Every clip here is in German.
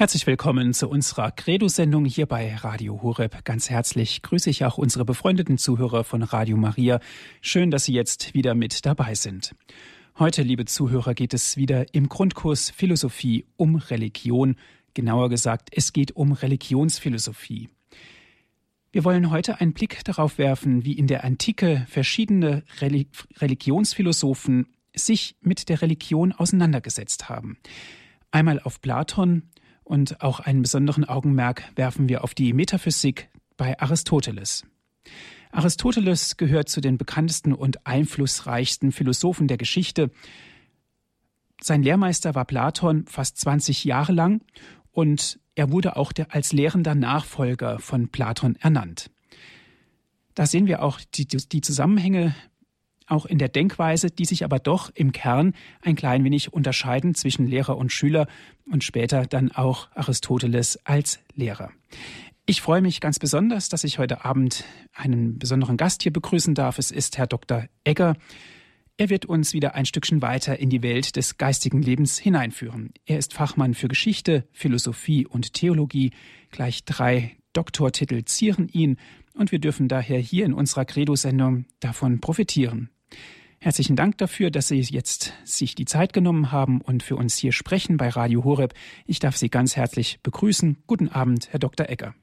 Herzlich willkommen zu unserer Credo-Sendung hier bei Radio Horeb. Ganz herzlich grüße ich auch unsere befreundeten Zuhörer von Radio Maria. Schön, dass Sie jetzt wieder mit dabei sind. Heute, liebe Zuhörer, geht es wieder im Grundkurs Philosophie um Religion. Genauer gesagt, es geht um Religionsphilosophie. Wir wollen heute einen Blick darauf werfen, wie in der Antike verschiedene Religionsphilosophen sich mit der Religion auseinandergesetzt haben. Einmal auf Platon, und auch einen besonderen Augenmerk werfen wir auf die Metaphysik bei Aristoteles. Aristoteles gehört zu den bekanntesten und einflussreichsten Philosophen der Geschichte. Sein Lehrmeister war Platon fast 20 Jahre lang und er wurde auch als lehrender Nachfolger von Platon ernannt. Da sehen wir auch die, die Zusammenhänge auch in der Denkweise, die sich aber doch im Kern ein klein wenig unterscheiden zwischen Lehrer und Schüler und später dann auch Aristoteles als Lehrer. Ich freue mich ganz besonders, dass ich heute Abend einen besonderen Gast hier begrüßen darf. Es ist Herr Dr. Egger. Er wird uns wieder ein Stückchen weiter in die Welt des geistigen Lebens hineinführen. Er ist Fachmann für Geschichte, Philosophie und Theologie. Gleich drei Doktortitel zieren ihn und wir dürfen daher hier in unserer Credo-Sendung davon profitieren. Herzlichen Dank dafür, dass Sie jetzt sich die Zeit genommen haben und für uns hier sprechen bei Radio Horeb. Ich darf Sie ganz herzlich begrüßen. Guten Abend, Herr Dr. Egger.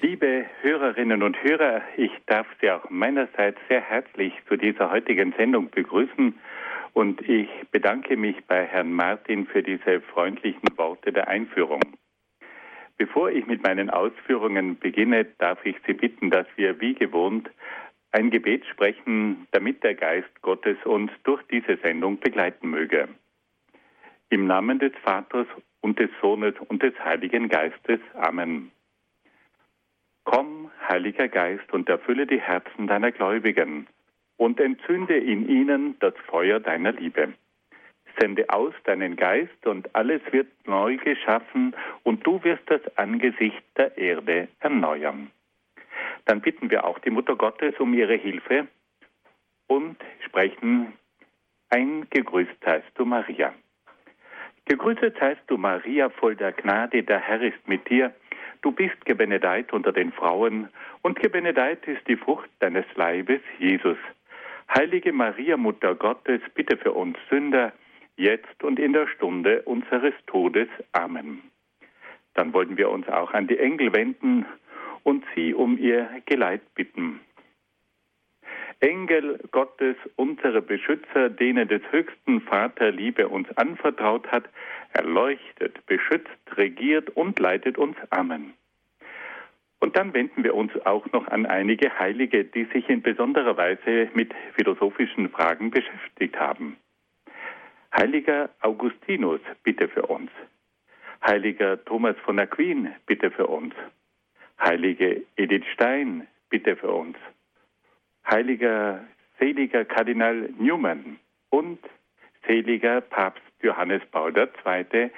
Liebe Hörerinnen und Hörer, ich darf Sie auch meinerseits sehr herzlich zu dieser heutigen Sendung begrüßen und ich bedanke mich bei Herrn Martin für diese freundlichen Worte der Einführung. Bevor ich mit meinen Ausführungen beginne, darf ich Sie bitten, dass wir wie gewohnt ein Gebet sprechen, damit der Geist Gottes uns durch diese Sendung begleiten möge. Im Namen des Vaters und des Sohnes und des Heiligen Geistes. Amen. Komm, Heiliger Geist, und erfülle die Herzen deiner Gläubigen und entzünde in ihnen das Feuer deiner Liebe. Sende aus deinen Geist und alles wird neu geschaffen und du wirst das Angesicht der Erde erneuern. Dann bitten wir auch die Mutter Gottes um ihre Hilfe und sprechen ein Gegrüßt heißt du Maria. Gegrüßet heißt du Maria, voll der Gnade, der Herr ist mit dir. Du bist gebenedeit unter den Frauen und gebenedeit ist die Frucht deines Leibes, Jesus. Heilige Maria, Mutter Gottes, bitte für uns Sünder, jetzt und in der Stunde unseres Todes. Amen. Dann wollen wir uns auch an die Engel wenden und sie um ihr Geleit bitten. Engel Gottes, unsere Beschützer, denen des höchsten Vater Liebe uns anvertraut hat, erleuchtet, beschützt, regiert und leitet uns. Amen. Und dann wenden wir uns auch noch an einige Heilige, die sich in besonderer Weise mit philosophischen Fragen beschäftigt haben. Heiliger Augustinus, bitte für uns. Heiliger Thomas von Aquin, bitte für uns. Heilige Edith Stein, bitte für uns. Heiliger, seliger Kardinal Newman und seliger Papst Johannes Paul II.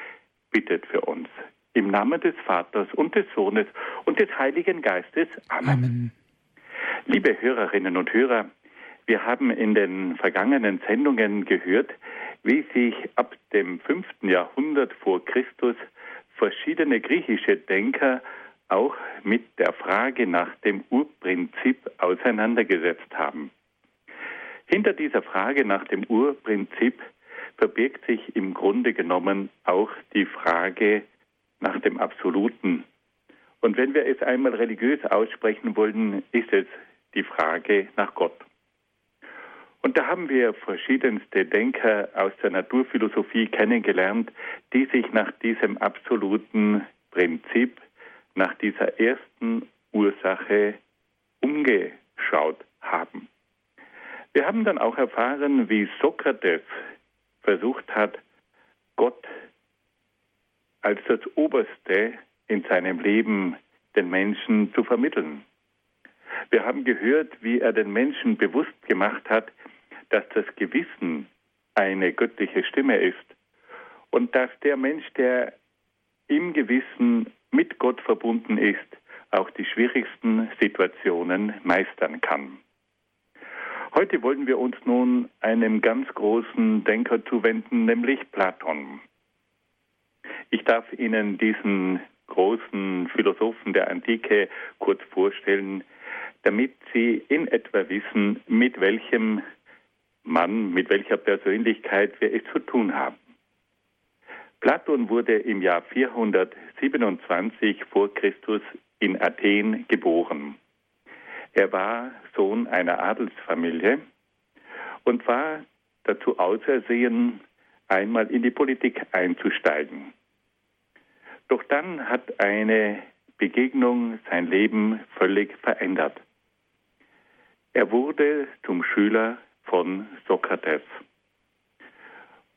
bittet für uns. Im Namen des Vaters und des Sohnes und des Heiligen Geistes. Amen. Amen. Liebe Hörerinnen und Hörer, wir haben in den vergangenen Sendungen gehört, wie sich ab dem 5. Jahrhundert vor Christus verschiedene griechische Denker auch mit der Frage nach dem Urprinzip auseinandergesetzt haben. Hinter dieser Frage nach dem Urprinzip verbirgt sich im Grunde genommen auch die Frage nach dem Absoluten. Und wenn wir es einmal religiös aussprechen wollen, ist es die Frage nach Gott. Und da haben wir verschiedenste Denker aus der Naturphilosophie kennengelernt, die sich nach diesem absoluten Prinzip, nach dieser ersten Ursache umgeschaut haben. Wir haben dann auch erfahren, wie Sokrates versucht hat, Gott als das Oberste in seinem Leben den Menschen zu vermitteln. Wir haben gehört, wie er den Menschen bewusst gemacht hat, dass das Gewissen eine göttliche Stimme ist und dass der Mensch, der im Gewissen mit Gott verbunden ist, auch die schwierigsten Situationen meistern kann. Heute wollen wir uns nun einem ganz großen Denker zuwenden, nämlich Platon. Ich darf Ihnen diesen großen Philosophen der Antike kurz vorstellen, damit Sie in etwa wissen, mit welchem Mann, mit welcher Persönlichkeit wir es zu tun haben. Platon wurde im Jahr 427 vor Christus in Athen geboren. Er war Sohn einer Adelsfamilie und war dazu ausersehen, einmal in die Politik einzusteigen. Doch dann hat eine Begegnung sein Leben völlig verändert. Er wurde zum Schüler von Sokrates.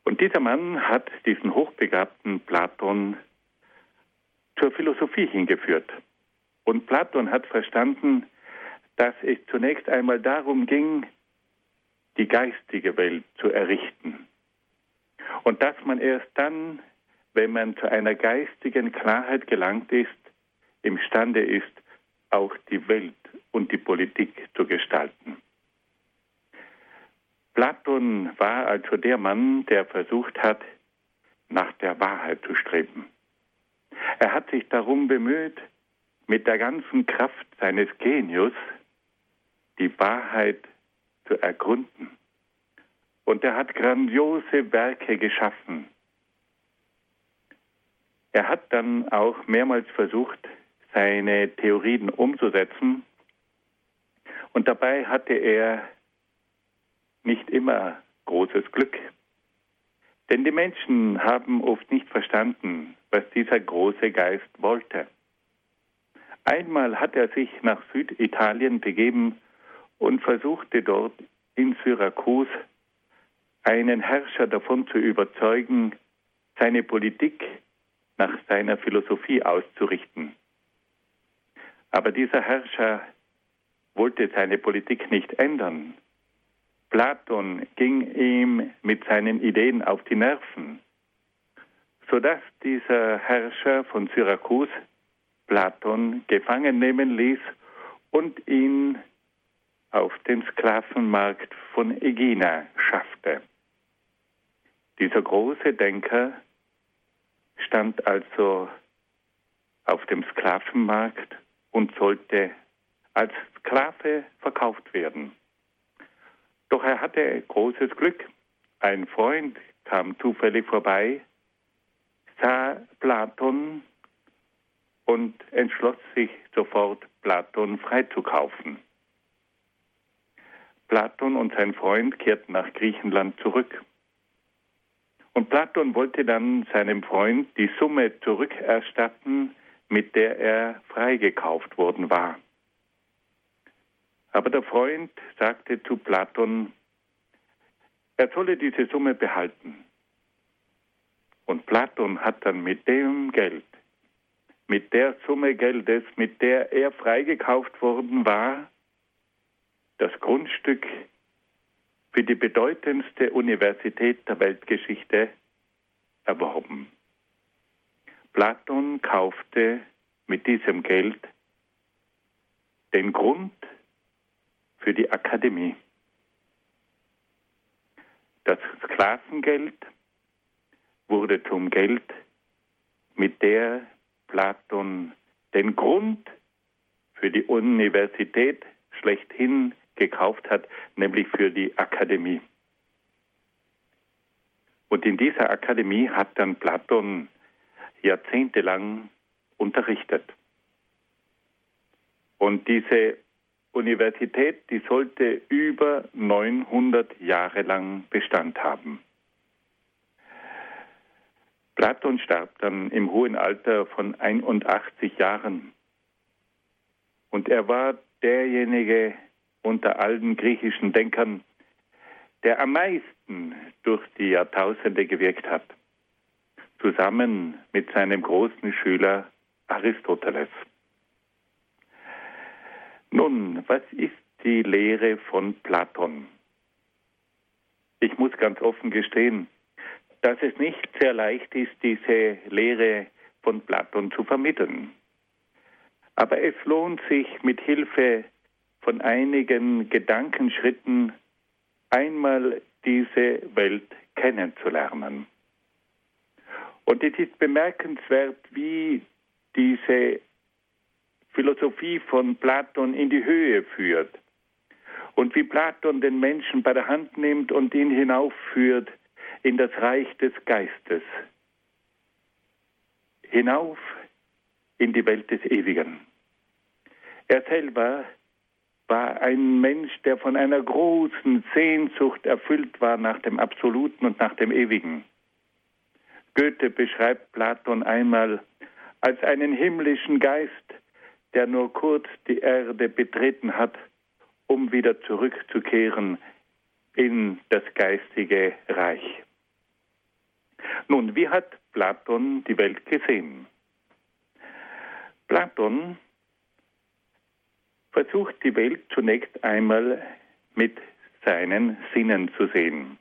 Und dieser Mann hat diesen hochbegabten Platon zur Philosophie hingeführt. Und Platon hat verstanden, dass es zunächst einmal darum ging, die geistige Welt zu errichten. Und dass man erst dann, wenn man zu einer geistigen Klarheit gelangt ist, imstande ist, auch die Welt und die Politik zu gestalten. Platon war also der Mann, der versucht hat, nach der Wahrheit zu streben. Er hat sich darum bemüht, mit der ganzen Kraft seines Genius die Wahrheit zu ergründen. Und er hat grandiose Werke geschaffen. Er hat dann auch mehrmals versucht, seine Theorien umzusetzen. Und dabei hatte er nicht immer großes Glück. Denn die Menschen haben oft nicht verstanden, was dieser große Geist wollte. Einmal hat er sich nach Süditalien begeben und versuchte dort in Syrakus einen Herrscher davon zu überzeugen, seine Politik nach seiner Philosophie auszurichten. Aber dieser Herrscher wollte seine Politik nicht ändern. Platon ging ihm mit seinen Ideen auf die Nerven, sodass dieser Herrscher von Syrakus Platon gefangen nehmen ließ und ihn auf den Sklavenmarkt von Egina schaffte. Dieser große Denker stand also auf dem Sklavenmarkt und sollte als Sklave verkauft werden. Doch er hatte großes Glück. Ein Freund kam zufällig vorbei, sah Platon und entschloss sich sofort, Platon freizukaufen. Platon und sein Freund kehrten nach Griechenland zurück. Und Platon wollte dann seinem Freund die Summe zurückerstatten, mit der er freigekauft worden war. Aber der Freund sagte zu Platon, er solle diese Summe behalten. Und Platon hat dann mit dem Geld, mit der Summe Geldes, mit der er freigekauft worden war, das Grundstück für die bedeutendste Universität der Weltgeschichte erworben. Platon kaufte mit diesem Geld den Grund für die Akademie. Das Sklavengeld wurde zum Geld, mit der Platon den Grund für die Universität schlechthin gekauft hat, nämlich für die Akademie. Und in dieser Akademie hat dann Platon jahrzehntelang unterrichtet. Und diese Universität, die sollte über 900 Jahre lang Bestand haben. Platon starb dann im hohen Alter von 81 Jahren. Und er war derjenige, unter allen griechischen Denkern, der am meisten durch die Jahrtausende gewirkt hat, zusammen mit seinem großen Schüler Aristoteles. Nun, was ist die Lehre von Platon? Ich muss ganz offen gestehen, dass es nicht sehr leicht ist, diese Lehre von Platon zu vermitteln. Aber es lohnt sich mit Hilfe von einigen Gedankenschritten einmal diese Welt kennenzulernen. Und es ist bemerkenswert, wie diese Philosophie von Platon in die Höhe führt und wie Platon den Menschen bei der Hand nimmt und ihn hinaufführt in das Reich des Geistes, hinauf in die Welt des Ewigen. Er selber war ein Mensch, der von einer großen Sehnsucht erfüllt war nach dem Absoluten und nach dem Ewigen. Goethe beschreibt Platon einmal als einen himmlischen Geist, der nur kurz die Erde betreten hat, um wieder zurückzukehren in das geistige Reich. Nun, wie hat Platon die Welt gesehen? Platon versucht die Welt zunächst einmal mit seinen Sinnen zu sehen.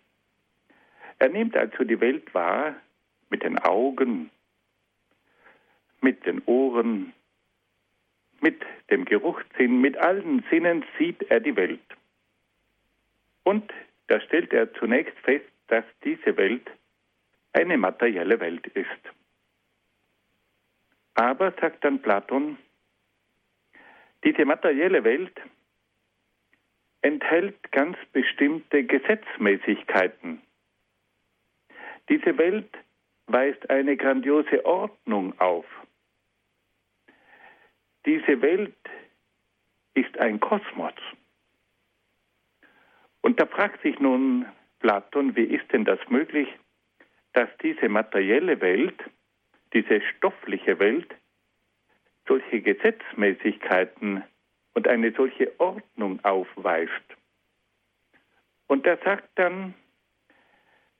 Er nimmt also die Welt wahr mit den Augen, mit den Ohren, mit dem Geruchssinn, mit allen Sinnen sieht er die Welt. Und da stellt er zunächst fest, dass diese Welt eine materielle Welt ist. Aber, sagt dann Platon, diese materielle Welt enthält ganz bestimmte Gesetzmäßigkeiten. Diese Welt weist eine grandiose Ordnung auf. Diese Welt ist ein Kosmos. Und da fragt sich nun Platon, wie ist denn das möglich, dass diese materielle Welt, diese stoffliche Welt, solche Gesetzmäßigkeiten und eine solche Ordnung aufweist. Und er sagt dann,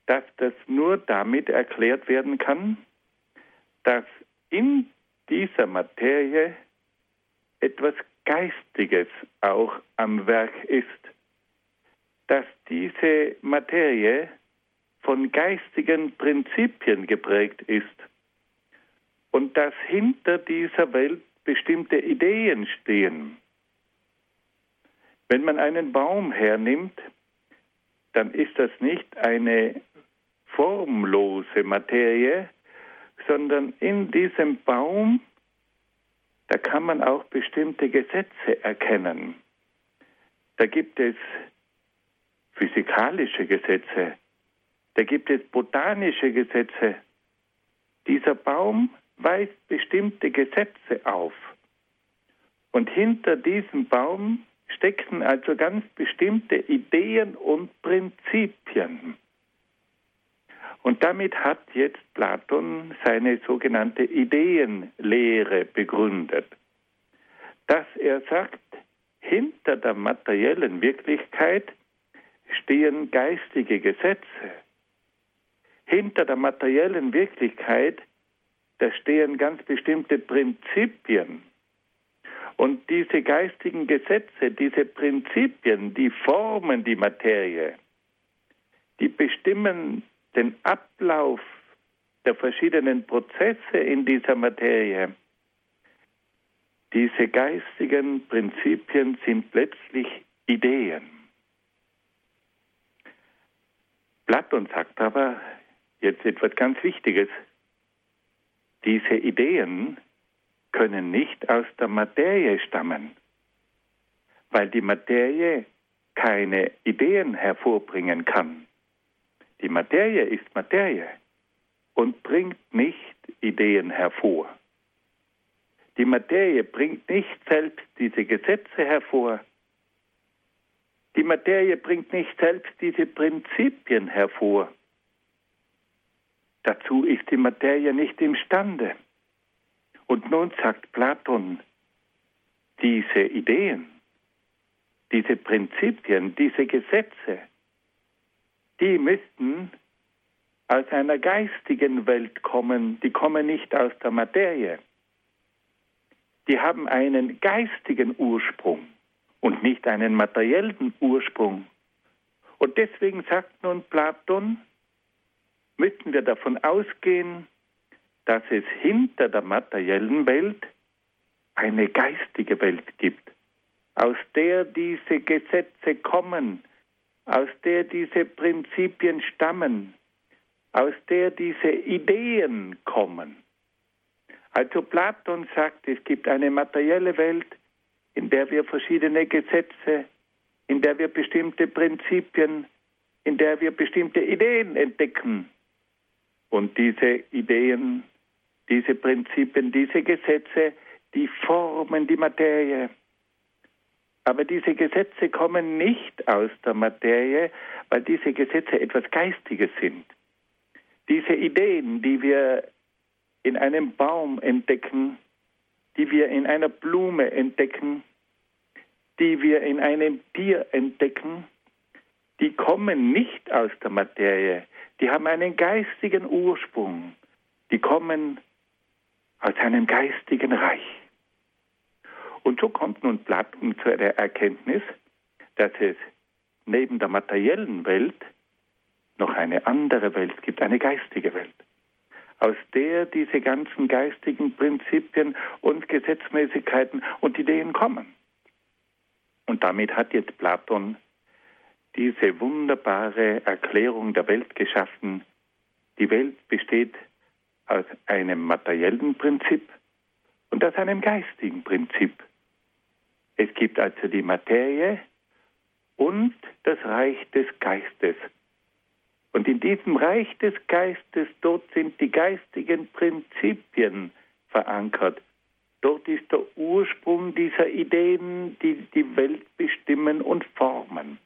dass das nur damit erklärt werden kann, dass in dieser Materie etwas Geistiges auch am Werk ist, dass diese Materie von geistigen Prinzipien geprägt ist und dass hinter dieser Welt bestimmte Ideen stehen. Wenn man einen Baum hernimmt, dann ist das nicht eine formlose Materie, sondern in diesem Baum, da kann man auch bestimmte Gesetze erkennen. Da gibt es physikalische Gesetze, da gibt es botanische Gesetze. Dieser Baum weist bestimmte Gesetze auf. Und hinter diesem Baum stecken also ganz bestimmte Ideen und Prinzipien. Und damit hat jetzt Platon seine sogenannte Ideenlehre begründet, dass er sagt, hinter der materiellen Wirklichkeit stehen geistige Gesetze. Hinter der materiellen Wirklichkeit da stehen ganz bestimmte Prinzipien. Und diese geistigen Gesetze, diese Prinzipien, die formen die Materie, die bestimmen den Ablauf der verschiedenen Prozesse in dieser Materie. Diese geistigen Prinzipien sind letztlich Ideen. Platon sagt aber jetzt etwas ganz Wichtiges. Diese Ideen können nicht aus der Materie stammen, weil die Materie keine Ideen hervorbringen kann. Die Materie ist Materie und bringt nicht Ideen hervor. Die Materie bringt nicht selbst diese Gesetze hervor. Die Materie bringt nicht selbst diese Prinzipien hervor. Dazu ist die Materie nicht imstande. Und nun sagt Platon, diese Ideen, diese Prinzipien, diese Gesetze, die müssten aus einer geistigen Welt kommen, die kommen nicht aus der Materie. Die haben einen geistigen Ursprung und nicht einen materiellen Ursprung. Und deswegen sagt nun Platon, müssen wir davon ausgehen, dass es hinter der materiellen Welt eine geistige Welt gibt, aus der diese Gesetze kommen, aus der diese Prinzipien stammen, aus der diese Ideen kommen. Also Platon sagt, es gibt eine materielle Welt, in der wir verschiedene Gesetze, in der wir bestimmte Prinzipien, in der wir bestimmte Ideen entdecken. Und diese Ideen, diese Prinzipien, diese Gesetze, die formen die Materie. Aber diese Gesetze kommen nicht aus der Materie, weil diese Gesetze etwas Geistiges sind. Diese Ideen, die wir in einem Baum entdecken, die wir in einer Blume entdecken, die wir in einem Tier entdecken, die kommen nicht aus der Materie, die haben einen geistigen Ursprung, die kommen aus einem geistigen Reich. Und so kommt nun Platon zu der Erkenntnis, dass es neben der materiellen Welt noch eine andere Welt gibt, eine geistige Welt, aus der diese ganzen geistigen Prinzipien und Gesetzmäßigkeiten und Ideen kommen. Und damit hat jetzt Platon diese wunderbare Erklärung der Welt geschaffen. Die Welt besteht aus einem materiellen Prinzip und aus einem geistigen Prinzip. Es gibt also die Materie und das Reich des Geistes. Und in diesem Reich des Geistes, dort sind die geistigen Prinzipien verankert. Dort ist der Ursprung dieser Ideen, die die Welt bestimmen und formen.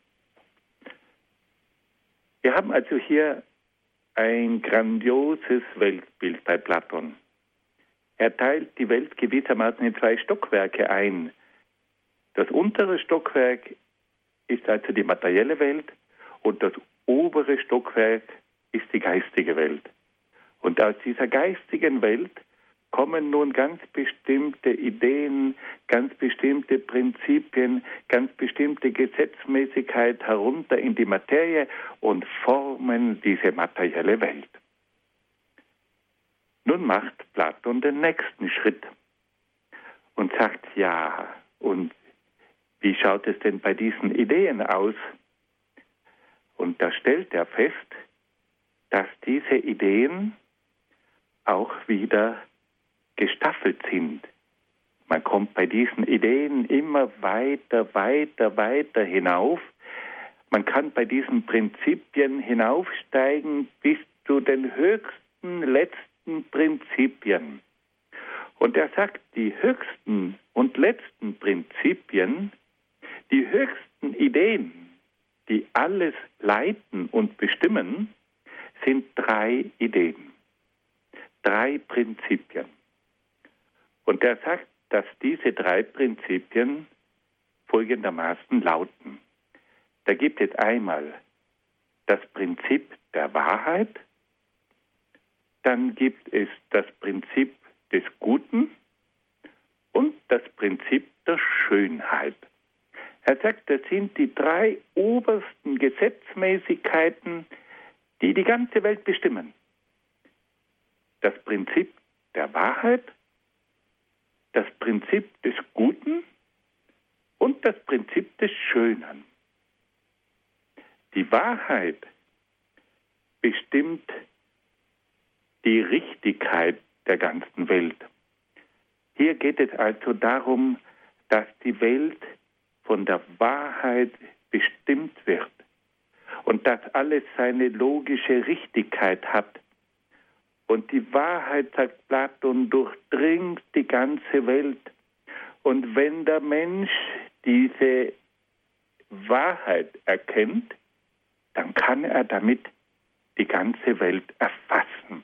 Wir haben also hier ein grandioses Weltbild bei Platon. Er teilt die Welt gewissermaßen in zwei Stockwerke ein. Das untere Stockwerk ist also die materielle Welt und das obere Stockwerk ist die geistige Welt. Und aus dieser geistigen Welt kommen nun ganz bestimmte Ideen, ganz bestimmte Prinzipien, ganz bestimmte Gesetzmäßigkeit herunter in die Materie und formen diese materielle Welt. Nun macht Platon den nächsten Schritt und sagt, ja, und wie schaut es denn bei diesen Ideen aus? Und da stellt er fest, dass diese Ideen auch wieder gestaffelt sind. Man kommt bei diesen Ideen immer weiter, weiter, weiter hinauf. Man kann bei diesen Prinzipien hinaufsteigen bis zu den höchsten, letzten Prinzipien. Und er sagt, die höchsten und letzten Prinzipien, die höchsten Ideen, die alles leiten und bestimmen, sind drei Ideen, drei Prinzipien. Und er sagt, dass diese drei Prinzipien folgendermaßen lauten. Da gibt es einmal das Prinzip der Wahrheit, dann gibt es das Prinzip des Guten und das Prinzip der Schönheit. Er sagt, das sind die drei obersten Gesetzmäßigkeiten, die die ganze Welt bestimmen. Das Prinzip der Wahrheit, das Prinzip des Guten und das Prinzip des Schönen. Die Wahrheit bestimmt die Richtigkeit der ganzen Welt. Hier geht es also darum, dass die Welt von der Wahrheit bestimmt wird und dass alles seine logische Richtigkeit hat und die Wahrheit, sagt Platon, durchdringt die ganze Welt. Und wenn der Mensch diese Wahrheit erkennt, dann kann er damit die ganze Welt erfassen.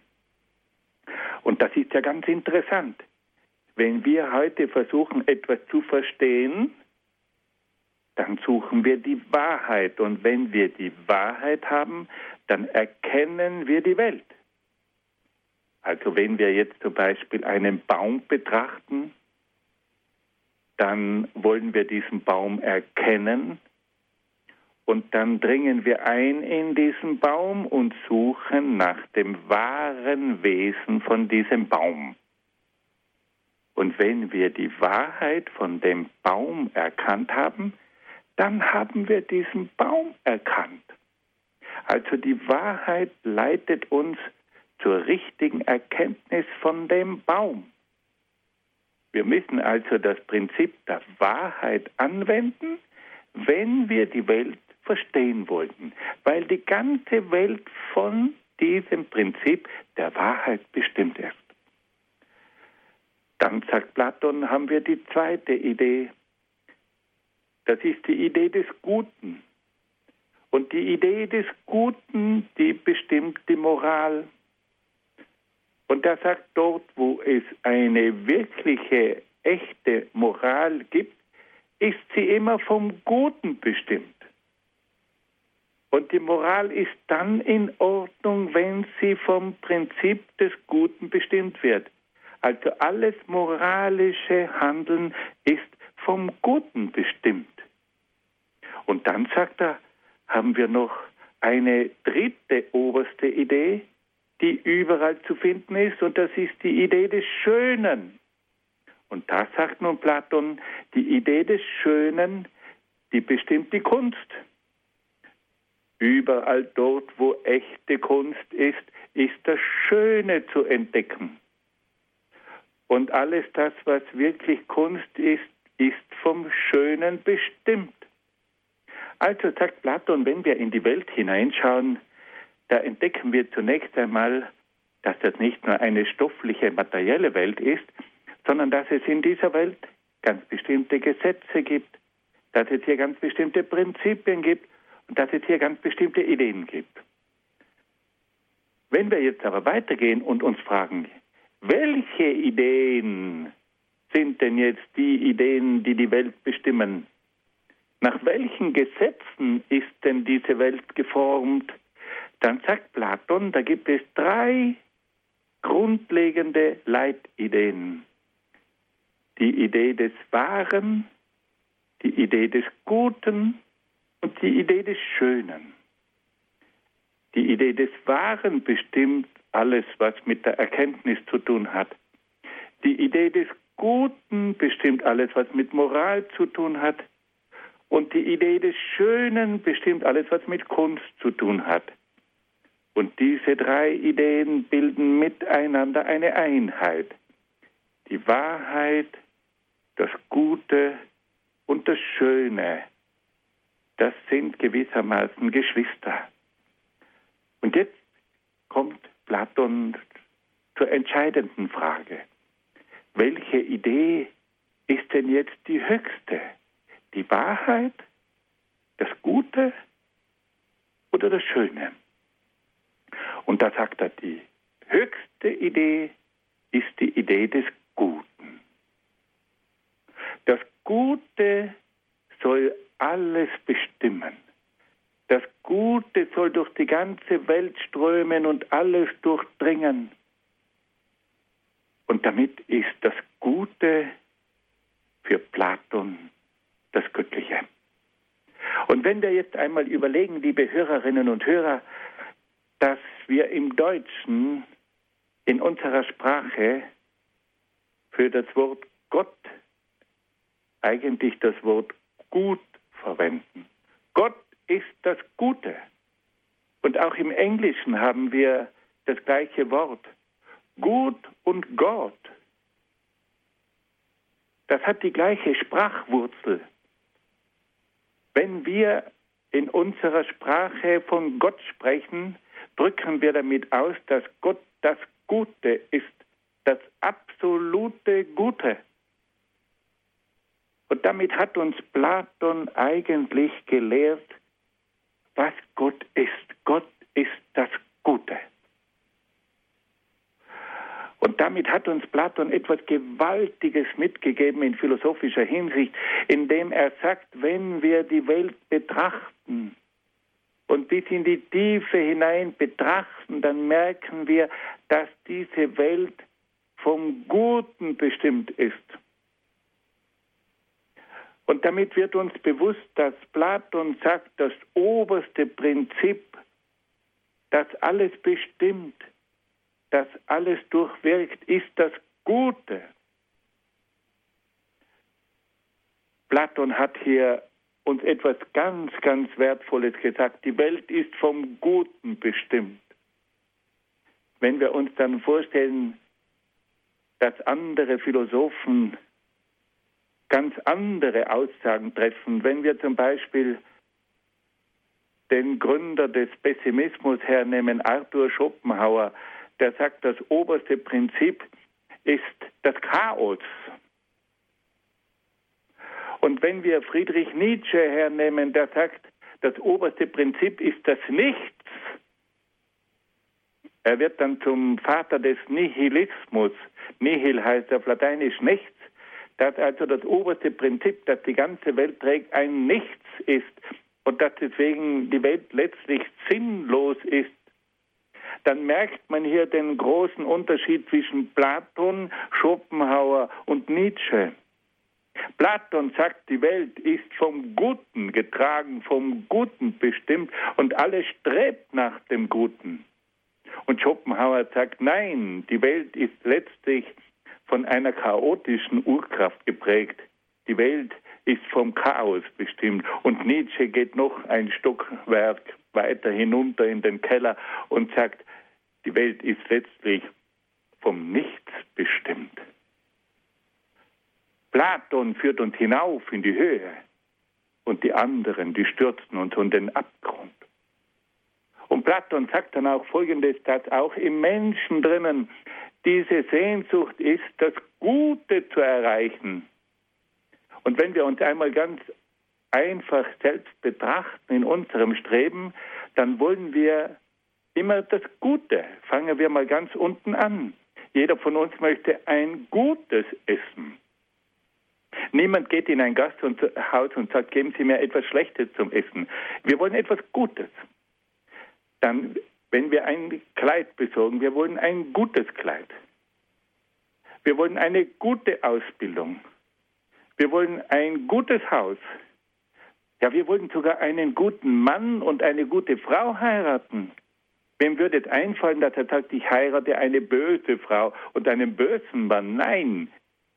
Und das ist ja ganz interessant. Wenn wir heute versuchen, etwas zu verstehen, dann suchen wir die Wahrheit. Und wenn wir die Wahrheit haben, dann erkennen wir die Welt. Also wenn wir jetzt zum Beispiel einen Baum betrachten, dann wollen wir diesen Baum erkennen und dann dringen wir ein in diesen Baum und suchen nach dem wahren Wesen von diesem Baum. Und wenn wir die Wahrheit von dem Baum erkannt haben, dann haben wir diesen Baum erkannt. Also die Wahrheit leitet uns zur richtigen Erkenntnis von dem Baum. Wir müssen also das Prinzip der Wahrheit anwenden, wenn wir die Welt verstehen wollten, weil die ganze Welt von diesem Prinzip der Wahrheit bestimmt ist. Dann sagt Platon, haben wir die zweite Idee. Das ist die Idee des Guten. Und die Idee des Guten, die bestimmt die Moral. Und er sagt, dort, wo es eine wirkliche, echte Moral gibt, ist sie immer vom Guten bestimmt. Und die Moral ist dann in Ordnung, wenn sie vom Prinzip des Guten bestimmt wird. Also alles moralische Handeln ist vom Guten bestimmt. Und dann sagt er, haben wir noch eine dritte oberste Idee, die überall zu finden ist, und das ist die Idee des Schönen. Und da sagt nun Platon, die Idee des Schönen, die bestimmt die Kunst. Überall dort, wo echte Kunst ist, ist das Schöne zu entdecken. Und alles das, was wirklich Kunst ist, ist vom Schönen bestimmt. Also sagt Platon, wenn wir in die Welt hineinschauen, da entdecken wir zunächst einmal, dass das nicht nur eine stoffliche, materielle Welt ist, sondern dass es in dieser Welt ganz bestimmte Gesetze gibt, dass es hier ganz bestimmte Prinzipien gibt und dass es hier ganz bestimmte Ideen gibt. Wenn wir jetzt aber weitergehen und uns fragen, welche Ideen sind denn jetzt die Ideen, die die Welt bestimmen? Nach welchen Gesetzen ist denn diese Welt geformt? Dann sagt Platon, da gibt es drei grundlegende Leitideen. Die Idee des Wahren, die Idee des Guten und die Idee des Schönen. Die Idee des Wahren bestimmt alles, was mit der Erkenntnis zu tun hat. Die Idee des Guten bestimmt alles, was mit Moral zu tun hat. Und die Idee des Schönen bestimmt alles, was mit Kunst zu tun hat. Und diese drei Ideen bilden miteinander eine Einheit. Die Wahrheit, das Gute und das Schöne, das sind gewissermaßen Geschwister. Und jetzt kommt Platon zur entscheidenden Frage. Welche Idee ist denn jetzt die höchste? Die Wahrheit, das Gute oder das Schöne? Und da sagt er, die höchste Idee ist die Idee des Guten. Das Gute soll alles bestimmen. Das Gute soll durch die ganze Welt strömen und alles durchdringen. Und damit ist das Gute für Platon das Göttliche. Und wenn wir jetzt einmal überlegen, liebe Hörerinnen und Hörer, dass wir im Deutschen in unserer Sprache für das Wort Gott eigentlich das Wort gut verwenden. Gott ist das Gute. Und auch im Englischen haben wir das gleiche Wort. Gut und Gott. Das hat die gleiche Sprachwurzel. Wenn wir in unserer Sprache von Gott sprechen, drücken wir damit aus, dass Gott das Gute ist, das absolute Gute. Und damit hat uns Platon eigentlich gelehrt, was Gott ist. Gott ist das Gute. Und damit hat uns Platon etwas Gewaltiges mitgegeben in philosophischer Hinsicht, indem er sagt, wenn wir die Welt betrachten und bis in die Tiefe hinein betrachten, dann merken wir, dass diese Welt vom Guten bestimmt ist. Und damit wird uns bewusst, dass Platon sagt, das oberste Prinzip, das alles bestimmt, das alles durchwirkt, ist das Gute. Platon hat hier uns etwas ganz, ganz Wertvolles gesagt. Die Welt ist vom Guten bestimmt. Wenn wir uns dann vorstellen, dass andere Philosophen ganz andere Aussagen treffen, wenn wir zum Beispiel den Gründer des Pessimismus hernehmen, Arthur Schopenhauer, der sagt, das oberste Prinzip ist das Chaos. Und wenn wir Friedrich Nietzsche hernehmen, der sagt, das oberste Prinzip ist das Nichts, er wird dann zum Vater des Nihilismus. Nihil heißt auf Lateinisch nichts. Dass also das oberste Prinzip, das die ganze Welt trägt, ein Nichts ist und dass deswegen die Welt letztlich sinnlos ist. Dann merkt man hier den großen Unterschied zwischen Platon, Schopenhauer und Nietzsche. Platon sagt, die Welt ist vom Guten getragen, vom Guten bestimmt und alles strebt nach dem Guten. Und Schopenhauer sagt, nein, die Welt ist letztlich von einer chaotischen Urkraft geprägt. Die Welt ist vom Chaos bestimmt. Und Nietzsche geht noch ein Stockwerk weiter hinunter in den Keller und sagt, die Welt ist letztlich vom Nichts bestimmt. Platon führt uns hinauf in die Höhe und die anderen, die stürzen uns in den Abgrund. Und Platon sagt dann auch Folgendes, dass auch im Menschen drinnen diese Sehnsucht ist, das Gute zu erreichen. Und wenn wir uns einmal ganz einfach selbst betrachten in unserem Streben, dann wollen wir immer das Gute. Fangen wir mal ganz unten an. Jeder von uns möchte ein gutes Essen. Niemand geht in ein Gasthaus und sagt, geben Sie mir etwas Schlechtes zum Essen. Wir wollen etwas Gutes. Dann, wenn wir ein Kleid besorgen, wir wollen ein gutes Kleid. Wir wollen eine gute Ausbildung. Wir wollen ein gutes Haus. Ja, wir wollen sogar einen guten Mann und eine gute Frau heiraten. Wem würde es einfallen, dass er sagt, ich heirate eine böse Frau und einen bösen Mann? Nein,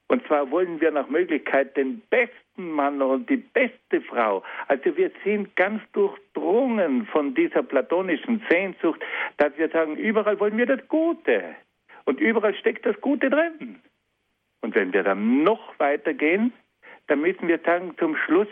und zwar wollen wir nach Möglichkeit den besten Mann und die beste Frau. Also wir sind ganz durchdrungen von dieser platonischen Sehnsucht, dass wir sagen, überall wollen wir das Gute. Und überall steckt das Gute drin. Und wenn wir dann noch weitergehen, dann müssen wir sagen, zum Schluss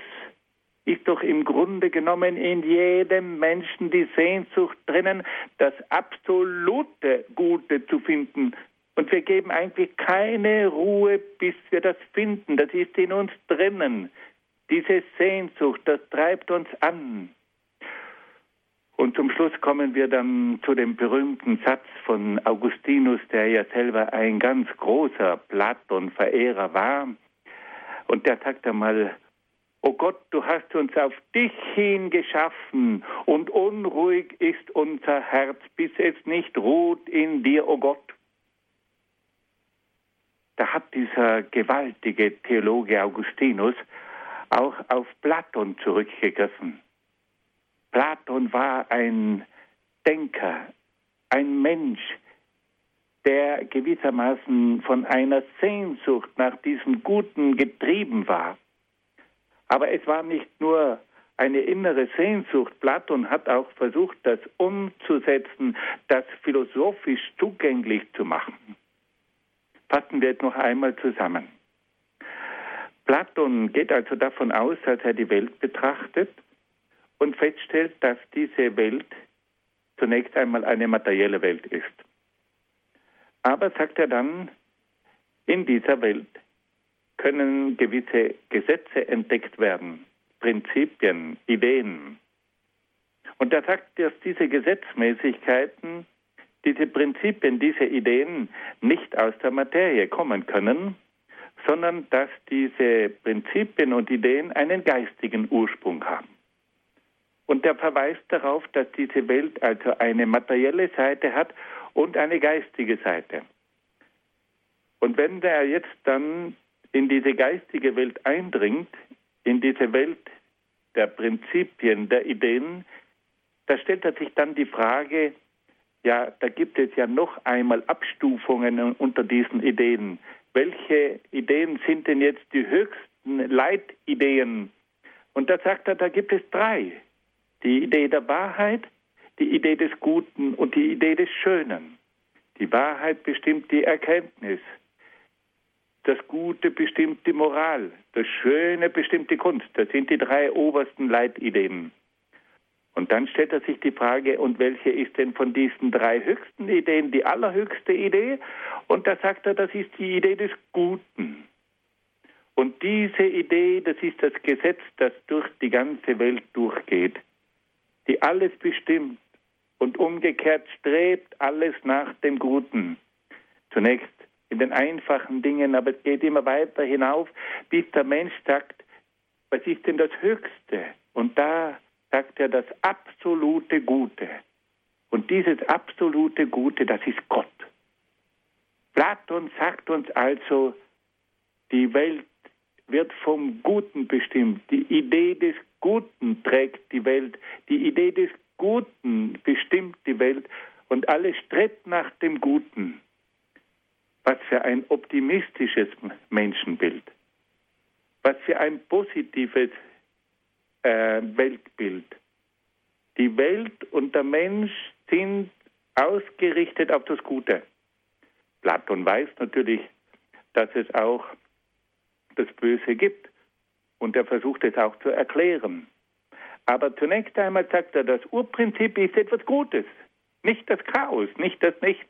ist doch im Grunde genommen in jedem Menschen die Sehnsucht drinnen, das absolute Gute zu finden, und wir geben eigentlich keine Ruhe, bis wir das finden. Das ist in uns drinnen. Diese Sehnsucht, das treibt uns an. Und zum Schluss kommen wir dann zu dem berühmten Satz von Augustinus, der ja selber ein ganz großer Platon-Verehrer war. Und der sagt einmal, O Gott, du hast uns auf dich hin geschaffen und unruhig ist unser Herz, bis es nicht ruht in dir, o Gott da hat dieser gewaltige Theologe Augustinus auch auf Platon zurückgegriffen. Platon war ein Denker, ein Mensch, der gewissermaßen von einer Sehnsucht nach diesem Guten getrieben war. Aber es war nicht nur eine innere Sehnsucht. Platon hat auch versucht, das umzusetzen, das philosophisch zugänglich zu machen. Fassen wir jetzt noch einmal zusammen. Platon geht also davon aus, dass er die Welt betrachtet und feststellt, dass diese Welt zunächst einmal eine materielle Welt ist. Aber sagt er dann, in dieser Welt können gewisse Gesetze entdeckt werden, Prinzipien, Ideen. Und er sagt, dass diese Gesetzmäßigkeiten diese Prinzipien, diese Ideen nicht aus der Materie kommen können, sondern dass diese Prinzipien und Ideen einen geistigen Ursprung haben. Und er verweist darauf, dass diese Welt also eine materielle Seite hat und eine geistige Seite. Und wenn er jetzt dann in diese geistige Welt eindringt, in diese Welt der Prinzipien, der Ideen, da stellt er sich dann die Frage, ja, da gibt es ja noch einmal Abstufungen unter diesen Ideen. Welche Ideen sind denn jetzt die höchsten Leitideen? Und da sagt er, da gibt es drei. Die Idee der Wahrheit, die Idee des Guten und die Idee des Schönen. Die Wahrheit bestimmt die Erkenntnis. Das Gute bestimmt die Moral. Das Schöne bestimmt die Kunst. Das sind die drei obersten Leitideen. Und dann stellt er sich die Frage, und welche ist denn von diesen drei höchsten Ideen die allerhöchste Idee? Und da sagt er, das ist die Idee des Guten. Und diese Idee, das ist das Gesetz, das durch die ganze Welt durchgeht, die alles bestimmt und umgekehrt strebt alles nach dem Guten. Zunächst in den einfachen Dingen, aber es geht immer weiter hinauf, bis der Mensch sagt, was ist denn das Höchste? Und da sagt er das absolute Gute. Und dieses absolute Gute, das ist Gott. Platon sagt uns also, die Welt wird vom Guten bestimmt. Die Idee des Guten trägt die Welt. Die Idee des Guten bestimmt die Welt. Und alles strebt nach dem Guten. Was für ein optimistisches Menschenbild. Was für ein positives äh, Weltbild. Die Welt und der Mensch sind ausgerichtet auf das Gute. Platon weiß natürlich, dass es auch das Böse gibt und er versucht es auch zu erklären. Aber zunächst einmal sagt er, das Urprinzip ist etwas Gutes, nicht das Chaos, nicht das Nichts,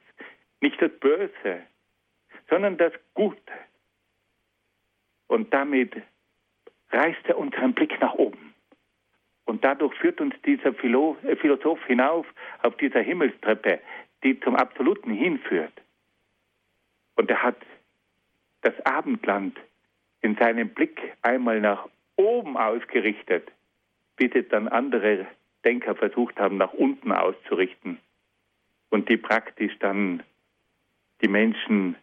nicht das Böse, sondern das Gute. Und damit reißt er unseren Blick nach oben. Und dadurch führt uns dieser äh, Philosoph hinauf auf dieser Himmelstreppe, die zum Absoluten hinführt. Und er hat das Abendland in seinem Blick einmal nach oben ausgerichtet, bis es dann andere Denker versucht haben, nach unten auszurichten und die praktisch dann die Menschen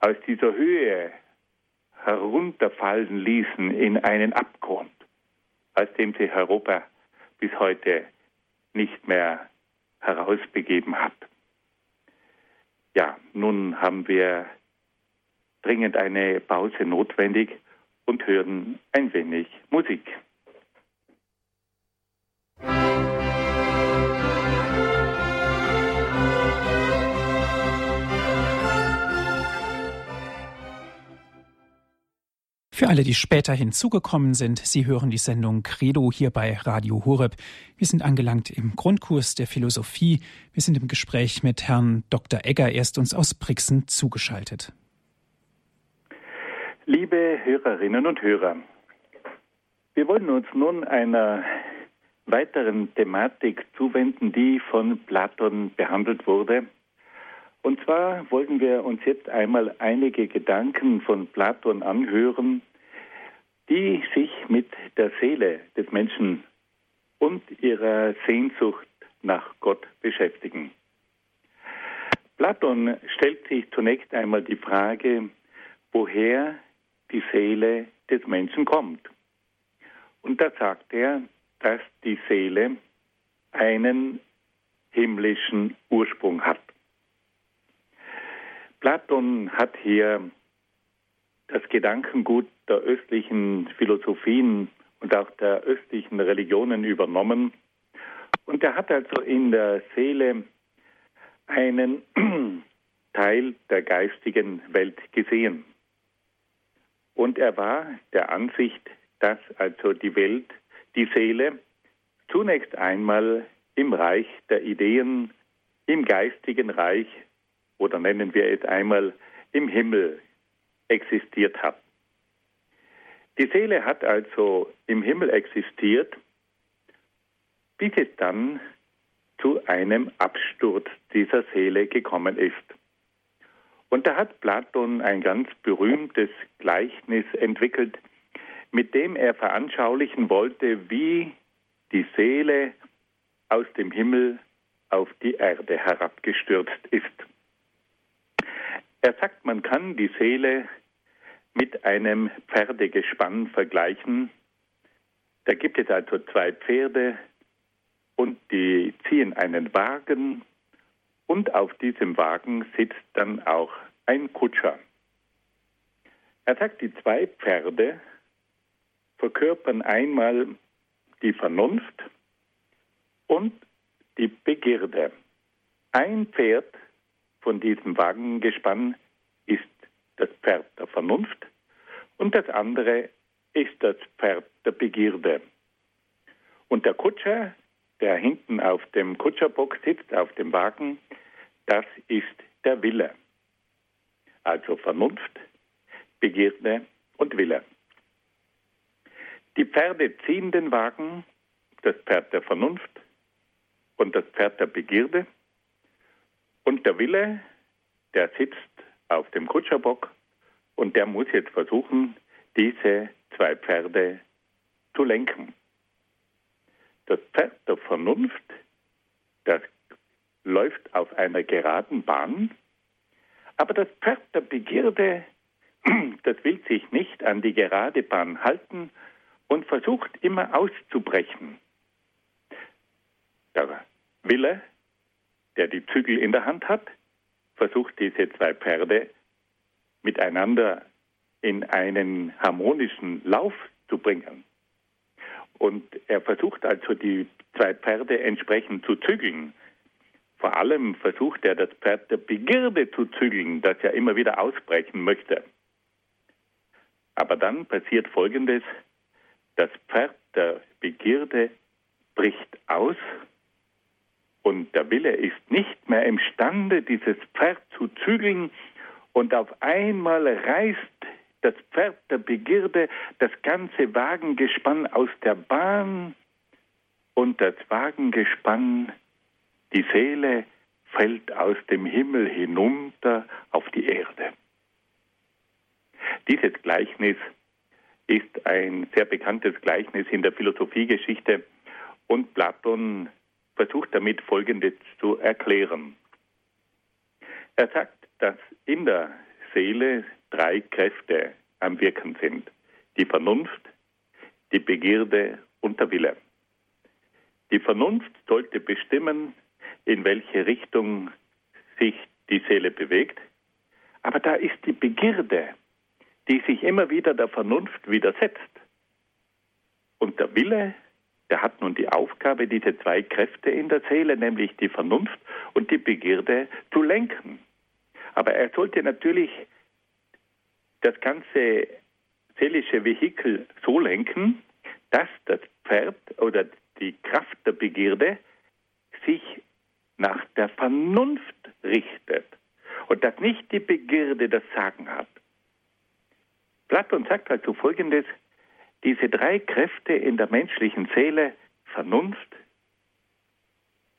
aus dieser Höhe herunterfallen ließen in einen Abgrund aus dem sich Europa bis heute nicht mehr herausbegeben hat. Ja, nun haben wir dringend eine Pause notwendig und hören ein wenig Musik. Für alle, die später hinzugekommen sind, Sie hören die Sendung Credo hier bei Radio Horeb. Wir sind angelangt im Grundkurs der Philosophie. Wir sind im Gespräch mit Herrn Dr. Egger, er ist uns aus Brixen zugeschaltet. Liebe Hörerinnen und Hörer, wir wollen uns nun einer weiteren Thematik zuwenden, die von Platon behandelt wurde, und zwar wollten wir uns jetzt einmal einige Gedanken von Platon anhören, die sich mit der Seele des Menschen und ihrer Sehnsucht nach Gott beschäftigen. Platon stellt sich zunächst einmal die Frage, woher die Seele des Menschen kommt. Und da sagt er, dass die Seele einen himmlischen Ursprung hat. Platon hat hier das Gedankengut der östlichen Philosophien und auch der östlichen Religionen übernommen. Und er hat also in der Seele einen Teil der geistigen Welt gesehen. Und er war der Ansicht, dass also die Welt, die Seele, zunächst einmal im Reich der Ideen, im geistigen Reich oder nennen wir es einmal im Himmel existiert hat. Die Seele hat also im Himmel existiert, bis es dann zu einem Absturz dieser Seele gekommen ist. Und da hat Platon ein ganz berühmtes Gleichnis entwickelt, mit dem er veranschaulichen wollte, wie die Seele aus dem Himmel auf die Erde herabgestürzt ist. Er sagt, man kann die Seele mit einem Pferdegespann vergleichen. Da gibt es also zwei Pferde und die ziehen einen Wagen und auf diesem Wagen sitzt dann auch ein Kutscher. Er sagt, die zwei Pferde verkörpern einmal die Vernunft und die Begierde. Ein Pferd von diesem Wagengespann ist das Pferd der Vernunft und das andere ist das Pferd der Begierde. Und der Kutscher, der hinten auf dem Kutscherbock sitzt, auf dem Wagen, das ist der Wille. Also Vernunft, Begierde und Wille. Die Pferde ziehen den Wagen, das Pferd der Vernunft und das Pferd der Begierde. Und der Wille, der sitzt auf dem Kutscherbock und der muss jetzt versuchen, diese zwei Pferde zu lenken. Das Pferd der Vernunft, das läuft auf einer geraden Bahn, aber das Pferd der Begierde, das will sich nicht an die gerade Bahn halten und versucht immer auszubrechen. Der Wille, der die Zügel in der Hand hat, versucht diese zwei Pferde miteinander in einen harmonischen Lauf zu bringen. Und er versucht also die zwei Pferde entsprechend zu zügeln. Vor allem versucht er das Pferd der Begierde zu zügeln, das ja immer wieder ausbrechen möchte. Aber dann passiert Folgendes. Das Pferd der Begierde bricht aus und der Wille ist nicht mehr imstande, dieses Pferd zu zügeln. Und auf einmal reißt das Pferd der Begierde das ganze Wagengespann aus der Bahn. Und das Wagengespann, die Seele fällt aus dem Himmel hinunter auf die Erde. Dieses Gleichnis ist ein sehr bekanntes Gleichnis in der Philosophiegeschichte. Und Platon versucht damit Folgendes zu erklären. Er sagt, dass in der Seele drei Kräfte am Wirken sind. Die Vernunft, die Begierde und der Wille. Die Vernunft sollte bestimmen, in welche Richtung sich die Seele bewegt. Aber da ist die Begierde, die sich immer wieder der Vernunft widersetzt. Und der Wille, der hat nun die Aufgabe, diese zwei Kräfte in der Seele, nämlich die Vernunft und die Begierde, zu lenken. Aber er sollte natürlich das ganze seelische Vehikel so lenken, dass das Pferd oder die Kraft der Begierde sich nach der Vernunft richtet und dass nicht die Begierde das Sagen hat. Platon sagt also Folgendes, diese drei Kräfte in der menschlichen Seele, Vernunft,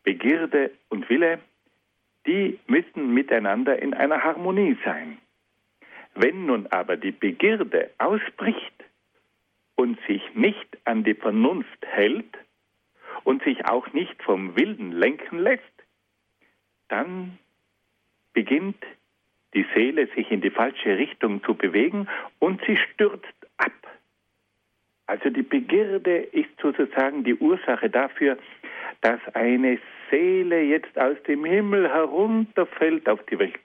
Begierde und Wille, die müssen miteinander in einer Harmonie sein. Wenn nun aber die Begierde ausbricht und sich nicht an die Vernunft hält und sich auch nicht vom Wilden lenken lässt, dann beginnt die Seele sich in die falsche Richtung zu bewegen und sie stürzt. Also die Begierde ist sozusagen die Ursache dafür, dass eine Seele jetzt aus dem Himmel herunterfällt auf die Welt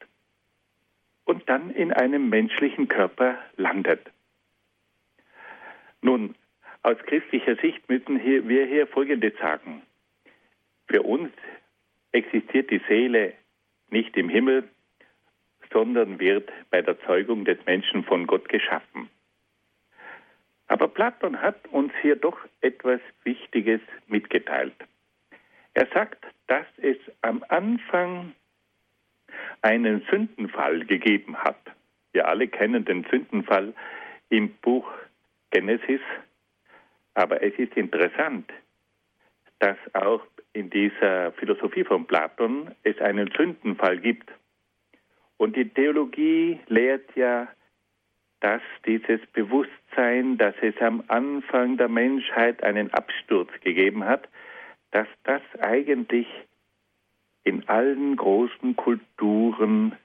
und dann in einem menschlichen Körper landet. Nun, aus christlicher Sicht müssen wir hier Folgendes sagen. Für uns existiert die Seele nicht im Himmel, sondern wird bei der Zeugung des Menschen von Gott geschaffen. Aber Platon hat uns hier doch etwas Wichtiges mitgeteilt. Er sagt, dass es am Anfang einen Sündenfall gegeben hat. Wir alle kennen den Sündenfall im Buch Genesis, aber es ist interessant, dass auch in dieser Philosophie von Platon es einen Sündenfall gibt. Und die Theologie lehrt ja, dass dieses Bewusstsein, dass es am Anfang der Menschheit einen Absturz gegeben hat, dass das eigentlich in allen großen Kulturen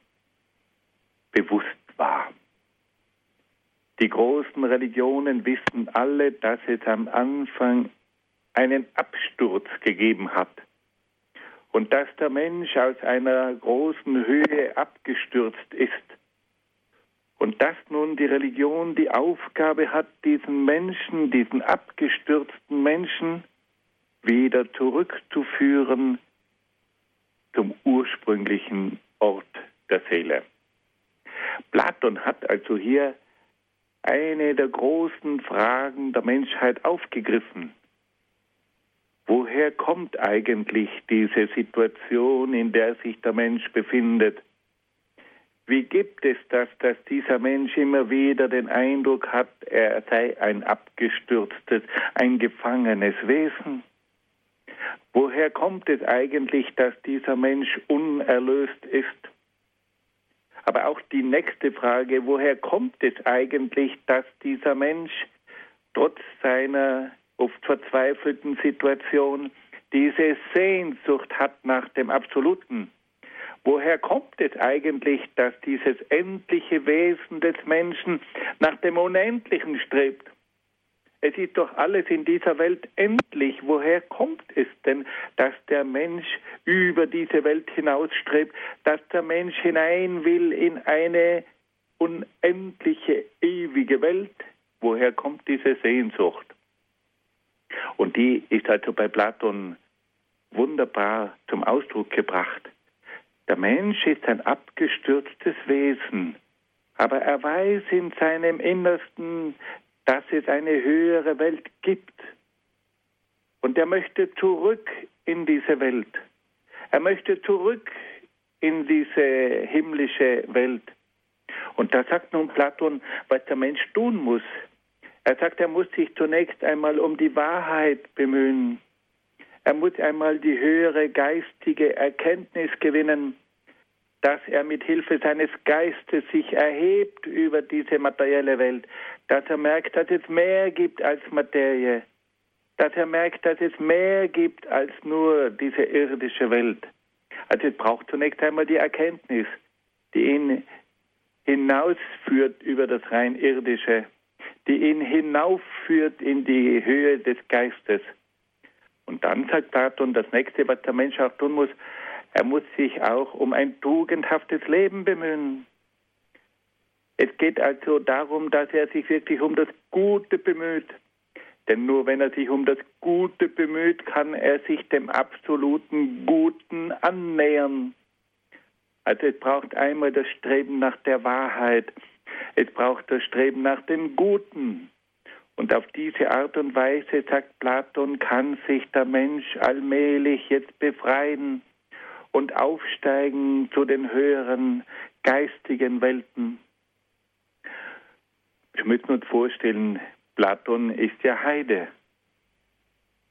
bewusst war. Die großen Religionen wissen alle, dass es am Anfang einen Absturz gegeben hat und dass der Mensch aus einer großen Höhe abgestürzt ist Und dass nun die Religion die Aufgabe hat, diesen Menschen, diesen abgestürzten Menschen wieder zurückzuführen zum ursprünglichen Ort der Seele. Platon hat also hier eine der großen Fragen der Menschheit aufgegriffen. Woher kommt eigentlich diese Situation, in der sich der Mensch befindet? Wie gibt es das, dass dieser Mensch immer wieder den Eindruck hat, er sei ein abgestürztes, ein gefangenes Wesen? Woher kommt es eigentlich, dass dieser Mensch unerlöst ist? Aber auch die nächste Frage, woher kommt es eigentlich, dass dieser Mensch trotz seiner oft verzweifelten Situation diese Sehnsucht hat nach dem Absoluten? Woher kommt es eigentlich, dass dieses endliche Wesen des Menschen nach dem Unendlichen strebt? Es ist doch alles in dieser Welt endlich. Woher kommt es denn, dass der Mensch über diese Welt hinausstrebt, dass der Mensch hinein will in eine unendliche, ewige Welt? Woher kommt diese Sehnsucht? Und die ist also bei Platon wunderbar zum Ausdruck gebracht. Der Mensch ist ein abgestürztes Wesen, aber er weiß in seinem Innersten, dass es eine höhere Welt gibt. Und er möchte zurück in diese Welt. Er möchte zurück in diese himmlische Welt. Und da sagt nun Platon, was der Mensch tun muss. Er sagt, er muss sich zunächst einmal um die Wahrheit bemühen. Er muss einmal die höhere geistige Erkenntnis gewinnen dass er mit Hilfe seines Geistes sich erhebt über diese materielle Welt, dass er merkt, dass es mehr gibt als Materie, dass er merkt, dass es mehr gibt als nur diese irdische Welt. Also es braucht zunächst einmal die Erkenntnis, die ihn hinausführt über das rein irdische, die ihn hinaufführt in die Höhe des Geistes. Und dann sagt Platon, das nächste, was der Mensch auch tun muss, er muss sich auch um ein tugendhaftes Leben bemühen. Es geht also darum, dass er sich wirklich um das Gute bemüht. Denn nur wenn er sich um das Gute bemüht, kann er sich dem absoluten Guten annähern. Also es braucht einmal das Streben nach der Wahrheit. Es braucht das Streben nach dem Guten. Und auf diese Art und Weise, sagt Platon, kann sich der Mensch allmählich jetzt befreien und aufsteigen zu den höheren geistigen Welten. Wir müssen uns vorstellen, Platon ist ja Heide.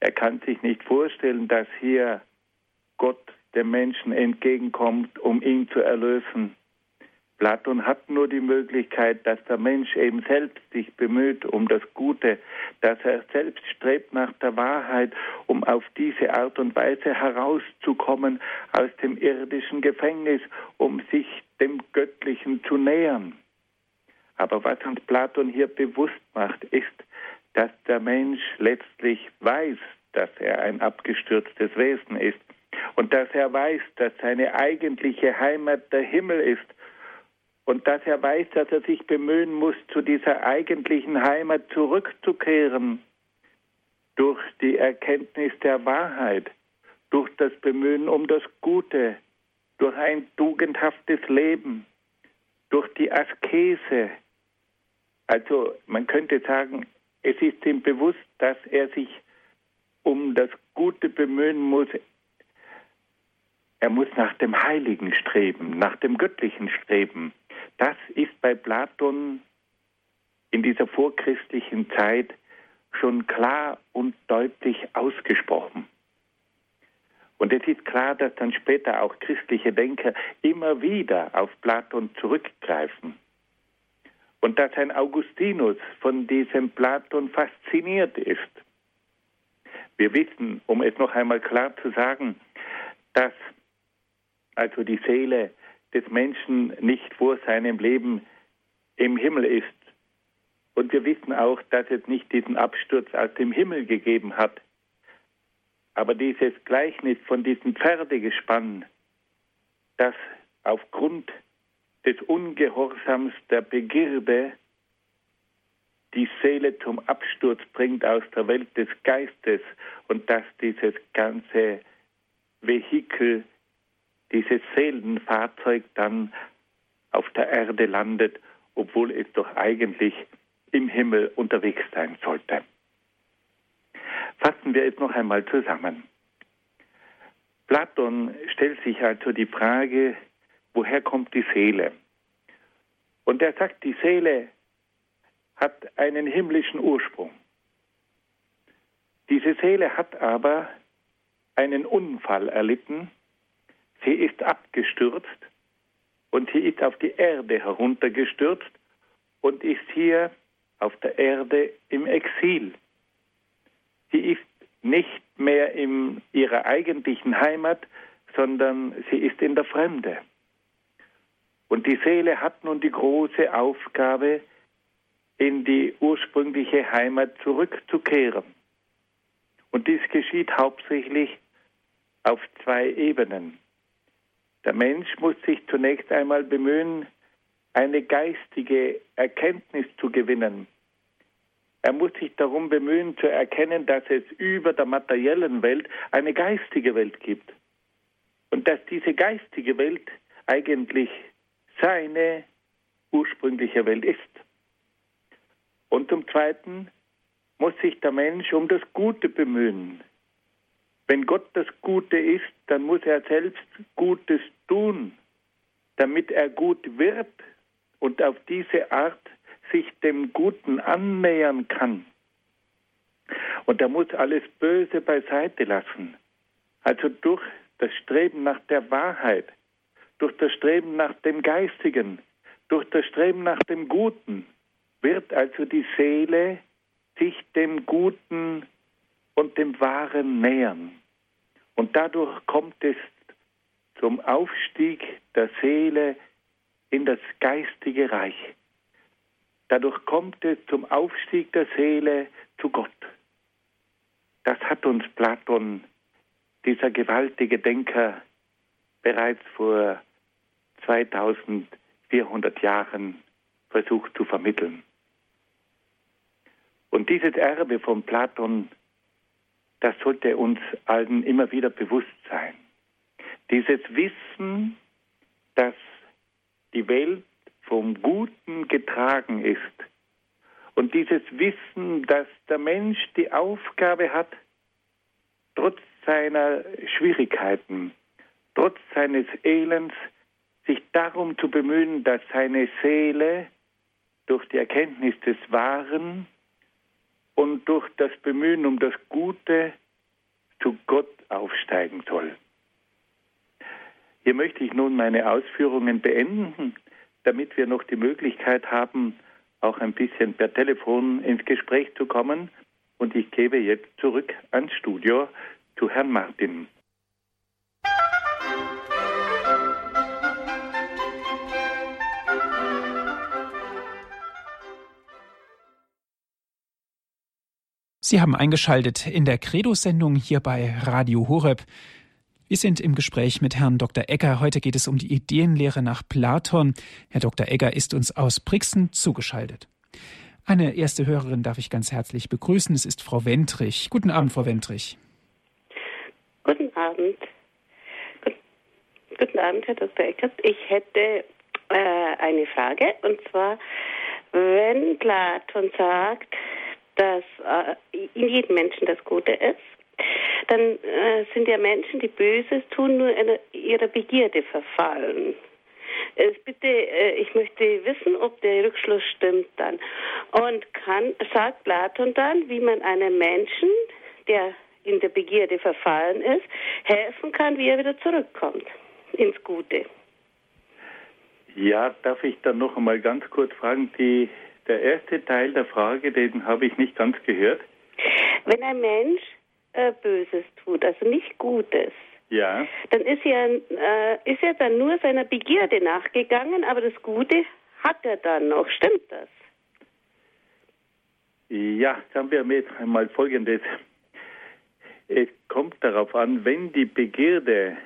Er kann sich nicht vorstellen, dass hier Gott dem Menschen entgegenkommt, um ihn zu erlösen. Platon hat nur die Möglichkeit, dass der Mensch eben selbst sich bemüht um das Gute, dass er selbst strebt nach der Wahrheit, um auf diese Art und Weise herauszukommen aus dem irdischen Gefängnis, um sich dem Göttlichen zu nähern. Aber was uns Platon hier bewusst macht, ist, dass der Mensch letztlich weiß, dass er ein abgestürztes Wesen ist und dass er weiß, dass seine eigentliche Heimat der Himmel ist und dass er weiß, dass er sich bemühen muss, zu dieser eigentlichen Heimat zurückzukehren, durch die Erkenntnis der Wahrheit, durch das Bemühen um das Gute, durch ein tugendhaftes Leben, durch die Askese. Also man könnte sagen, es ist ihm bewusst, dass er sich um das Gute bemühen muss. Er muss nach dem Heiligen streben, nach dem Göttlichen streben. Das ist bei Platon in dieser vorchristlichen Zeit schon klar und deutlich ausgesprochen. Und es ist klar, dass dann später auch christliche Denker immer wieder auf Platon zurückgreifen. Und dass ein Augustinus von diesem Platon fasziniert ist. Wir wissen, um es noch einmal klar zu sagen, dass also die Seele des Menschen nicht vor seinem Leben im Himmel ist. Und wir wissen auch, dass es nicht diesen Absturz aus dem Himmel gegeben hat. Aber dieses Gleichnis von diesem Pferdegespann, das aufgrund des Ungehorsams, der Begierde die Seele zum Absturz bringt aus der Welt des Geistes und dass dieses ganze Vehikel, dieses Seelenfahrzeug dann auf der Erde landet, obwohl es doch eigentlich im Himmel unterwegs sein sollte. Fassen wir es noch einmal zusammen. Platon stellt sich also die Frage, woher kommt die Seele? Und er sagt, die Seele hat einen himmlischen Ursprung. Diese Seele hat aber einen Unfall erlitten, sie ist abgestürzt und sie ist auf die Erde heruntergestürzt und ist hier auf der Erde im Exil. Sie ist nicht mehr in ihrer eigentlichen Heimat, sondern sie ist in der Fremde. Und die Seele hat nun die große Aufgabe, in die ursprüngliche Heimat zurückzukehren. Und dies geschieht hauptsächlich auf zwei Ebenen. Der Mensch muss sich zunächst einmal bemühen, eine geistige Erkenntnis zu gewinnen. Er muss sich darum bemühen zu erkennen, dass es über der materiellen Welt eine geistige Welt gibt. Und dass diese geistige Welt eigentlich seine ursprüngliche Welt ist. Und zum Zweiten muss sich der Mensch um das Gute bemühen. Wenn Gott das Gute ist, dann muss er selbst Gutes tun, damit er gut wird und auf diese Art sich dem Guten annähern kann. Und er muss alles Böse beiseite lassen. Also durch das Streben nach der Wahrheit, durch das Streben nach dem Geistigen, durch das Streben nach dem Guten, wird also die Seele sich dem Guten und dem Wahren nähern. Und dadurch kommt es zum Aufstieg der Seele in das geistige Reich. Dadurch kommt es zum Aufstieg der Seele zu Gott. Das hat uns Platon, dieser gewaltige Denker, bereits vor 2400 Jahren versucht zu vermitteln. Und dieses Erbe von Platon, das sollte uns allen immer wieder bewusst sein. Dieses Wissen, dass die Welt vom Guten getragen ist. Und dieses Wissen, dass der Mensch die Aufgabe hat, trotz seiner Schwierigkeiten, trotz seines Elends, sich darum zu bemühen, dass seine Seele durch die Erkenntnis des Wahren und durch das Bemühen um das Gute zu Gott aufsteigen soll. Hier möchte ich nun meine Ausführungen beenden, damit wir noch die Möglichkeit haben, auch ein bisschen per Telefon ins Gespräch zu kommen. Und ich gebe jetzt zurück ans Studio zu Herrn Martin. Sie haben eingeschaltet in der Credo-Sendung hier bei Radio Horeb. Wir sind im Gespräch mit Herrn Dr. Egger. Heute geht es um die Ideenlehre nach Platon. Herr Dr. Egger ist uns aus Brixen zugeschaltet. Eine erste Hörerin darf ich ganz herzlich begrüßen. Es ist Frau Wentrich. Guten Abend, Frau Wentrich. Guten Abend. Guten Abend, Herr Dr. Eckert. Ich hätte äh, eine Frage und zwar, wenn Platon sagt, dass äh, in jedem Menschen das Gute ist, dann äh, sind ja Menschen, die Böses tun, nur in ihrer Begierde verfallen. Es bitte, äh, ich möchte wissen, ob der Rückschluss stimmt dann. Und kann, sagt Platon dann, wie man einem Menschen, der in der Begierde verfallen ist, helfen kann, wie er wieder zurückkommt ins Gute. Ja, darf ich dann noch einmal ganz kurz fragen, die der erste Teil der Frage, den habe ich nicht ganz gehört. Wenn ein Mensch äh, Böses tut, also nicht Gutes, ja. dann ist er, äh, ist er dann nur seiner Begierde nachgegangen, aber das Gute hat er dann noch. Stimmt das? Ja, sagen wir einmal Folgendes. Es kommt darauf an, wenn die Begierde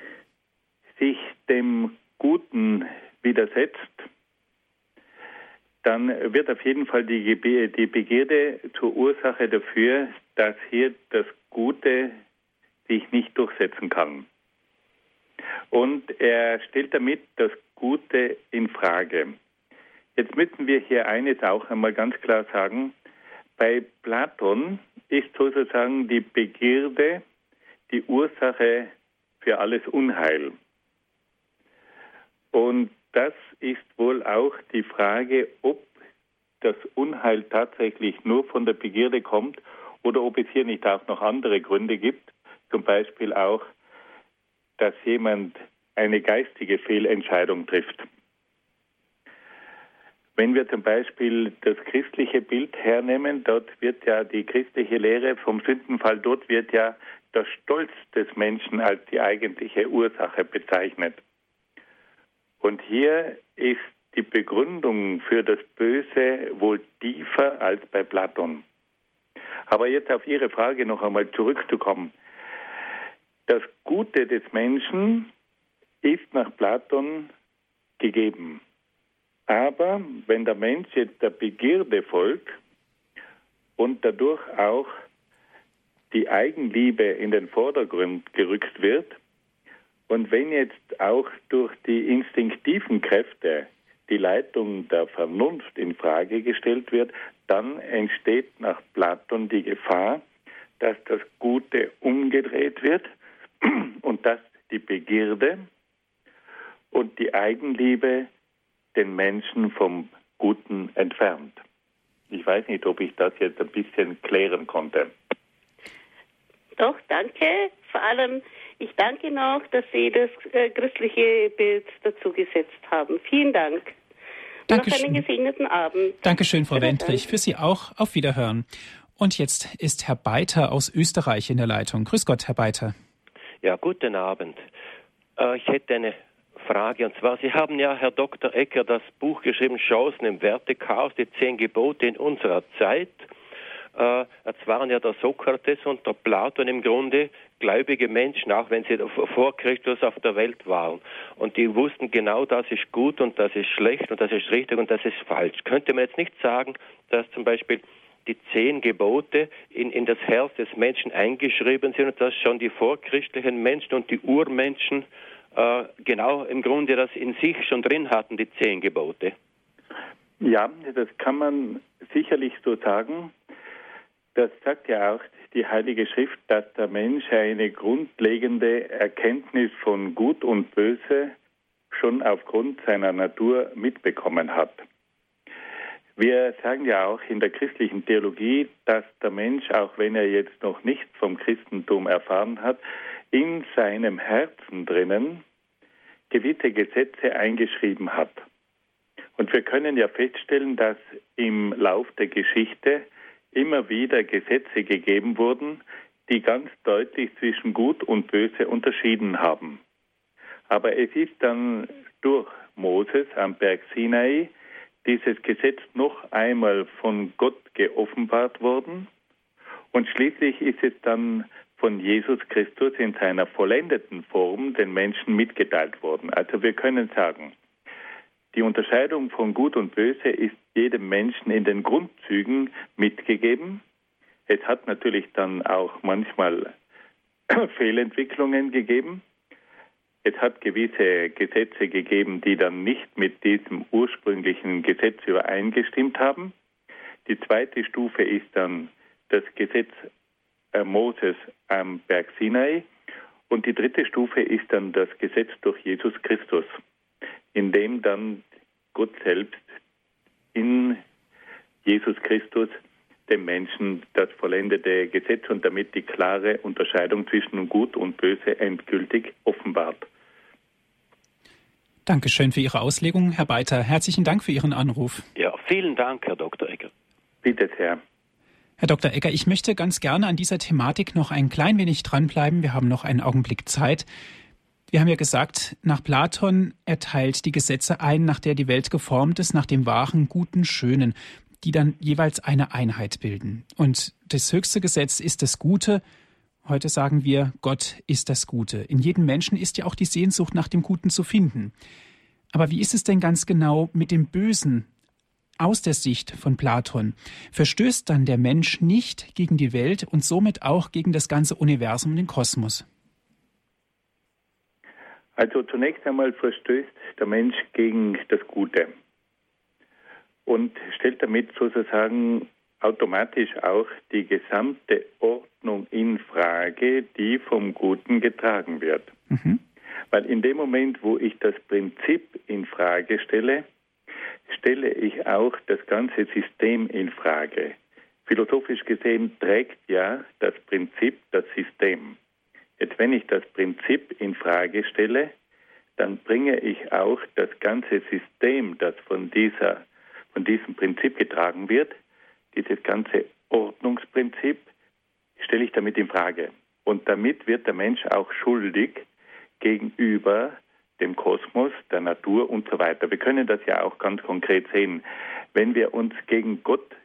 sich dem Guten widersetzt, dann wird auf jeden Fall die, die Begierde zur Ursache dafür, dass hier das Gute sich nicht durchsetzen kann. Und er stellt damit das Gute in Frage. Jetzt müssen wir hier eines auch einmal ganz klar sagen. Bei Platon ist sozusagen die Begierde die Ursache für alles Unheil. Und das ist wohl auch die Frage, ob das Unheil tatsächlich nur von der Begierde kommt oder ob es hier nicht auch noch andere Gründe gibt. Zum Beispiel auch, dass jemand eine geistige Fehlentscheidung trifft. Wenn wir zum Beispiel das christliche Bild hernehmen, dort wird ja die christliche Lehre vom Sündenfall, dort wird ja der Stolz des Menschen als die eigentliche Ursache bezeichnet. Und hier ist die Begründung für das Böse wohl tiefer als bei Platon. Aber jetzt auf Ihre Frage noch einmal zurückzukommen. Das Gute des Menschen ist nach Platon gegeben. Aber wenn der Mensch jetzt der Begierde folgt und dadurch auch die Eigenliebe in den Vordergrund gerückt wird, und wenn jetzt auch durch die instinktiven Kräfte die Leitung der Vernunft in Frage gestellt wird, dann entsteht nach Platon die Gefahr, dass das Gute umgedreht wird und dass die Begierde und die Eigenliebe den Menschen vom Guten entfernt. Ich weiß nicht, ob ich das jetzt ein bisschen klären konnte. Doch, danke. Vor allem, ich danke noch, dass Sie das äh, christliche Bild dazu gesetzt haben. Vielen Dank. Dankeschön. Noch einen gesegneten Abend. Dankeschön, Frau Wendrich. Für Sie auch. Auf Wiederhören. Und jetzt ist Herr Beiter aus Österreich in der Leitung. Grüß Gott, Herr Beiter. Ja, guten Abend. Äh, ich hätte eine Frage. Und zwar, Sie haben ja, Herr Dr. Ecker, das Buch geschrieben, Chancen im Wertechaos, die zehn Gebote in unserer Zeit. Äh, es waren ja der Sokrates und der Platon im Grunde gläubige Menschen, auch wenn sie vor Christus auf der Welt waren. Und die wussten genau, das ist gut und das ist schlecht und das ist richtig und das ist falsch. Könnte man jetzt nicht sagen, dass zum Beispiel die zehn Gebote in, in das Herz des Menschen eingeschrieben sind und dass schon die vorchristlichen Menschen und die Urmenschen äh, genau im Grunde das in sich schon drin hatten, die zehn Gebote. Ja, das kann man sicherlich so sagen. Das sagt ja auch die Heilige Schrift, dass der Mensch eine grundlegende Erkenntnis von Gut und Böse schon aufgrund seiner Natur mitbekommen hat. Wir sagen ja auch in der christlichen Theologie, dass der Mensch, auch wenn er jetzt noch nichts vom Christentum erfahren hat, in seinem Herzen drinnen gewisse Gesetze eingeschrieben hat. Und wir können ja feststellen, dass im Lauf der Geschichte immer wieder Gesetze gegeben wurden, die ganz deutlich zwischen Gut und Böse unterschieden haben. Aber es ist dann durch Moses am Berg Sinai dieses Gesetz noch einmal von Gott geoffenbart worden und schließlich ist es dann von Jesus Christus in seiner vollendeten Form den Menschen mitgeteilt worden. Also wir können sagen, die Unterscheidung von Gut und Böse ist jedem Menschen in den Grundzügen mitgegeben. Es hat natürlich dann auch manchmal Fehlentwicklungen gegeben. Es hat gewisse Gesetze gegeben, die dann nicht mit diesem ursprünglichen Gesetz übereingestimmt haben. Die zweite Stufe ist dann das Gesetz äh, Moses am Berg Sinai. Und die dritte Stufe ist dann das Gesetz durch Jesus Christus, in dem dann Gott selbst in Jesus Christus dem Menschen das vollendete Gesetz und damit die klare Unterscheidung zwischen Gut und Böse endgültig offenbart. Dankeschön für Ihre Auslegung, Herr Beiter. Herzlichen Dank für Ihren Anruf. Ja, vielen Dank, Herr Dr. Egger. Bitte sehr. Herr Dr. Egger, ich möchte ganz gerne an dieser Thematik noch ein klein wenig dranbleiben. Wir haben noch einen Augenblick Zeit. Wir haben ja gesagt, nach Platon erteilt die Gesetze ein, nach der die Welt geformt ist, nach dem wahren, guten, schönen, die dann jeweils eine Einheit bilden. Und das höchste Gesetz ist das Gute. Heute sagen wir, Gott ist das Gute. In jedem Menschen ist ja auch die Sehnsucht nach dem Guten zu finden. Aber wie ist es denn ganz genau mit dem Bösen aus der Sicht von Platon? Verstößt dann der Mensch nicht gegen die Welt und somit auch gegen das ganze Universum und den Kosmos? Also zunächst einmal verstößt der Mensch gegen das Gute und stellt damit sozusagen automatisch auch die gesamte Ordnung in Frage, die vom Guten getragen wird. Mhm. Weil in dem Moment, wo ich das Prinzip in Frage stelle, stelle ich auch das ganze System in Frage. Philosophisch gesehen trägt ja das Prinzip das System. Jetzt, wenn ich das Prinzip in Frage stelle, dann bringe ich auch das ganze System, das von dieser, von diesem Prinzip getragen wird, dieses ganze Ordnungsprinzip, stelle ich damit in Frage. Und damit wird der Mensch auch schuldig gegenüber dem Kosmos, der Natur und so weiter. Wir können das ja auch ganz konkret sehen. Wenn wir uns gegen Gott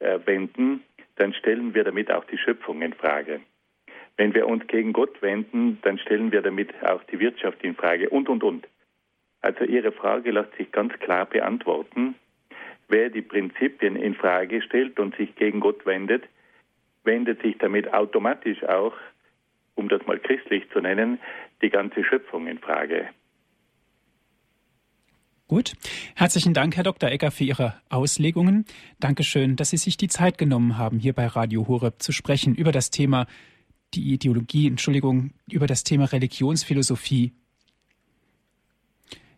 äh, wenden, dann stellen wir damit auch die Schöpfung in Frage. Wenn wir uns gegen Gott wenden, dann stellen wir damit auch die Wirtschaft in Frage und, und, und. Also Ihre Frage lässt sich ganz klar beantworten. Wer die Prinzipien in Frage stellt und sich gegen Gott wendet, wendet sich damit automatisch auch, um das mal christlich zu nennen, die ganze Schöpfung in Frage. Gut. Herzlichen Dank, Herr Dr. Egger, für Ihre Auslegungen. Dankeschön, dass Sie sich die Zeit genommen haben, hier bei Radio Horeb zu sprechen über das Thema, die Ideologie, Entschuldigung, über das Thema Religionsphilosophie.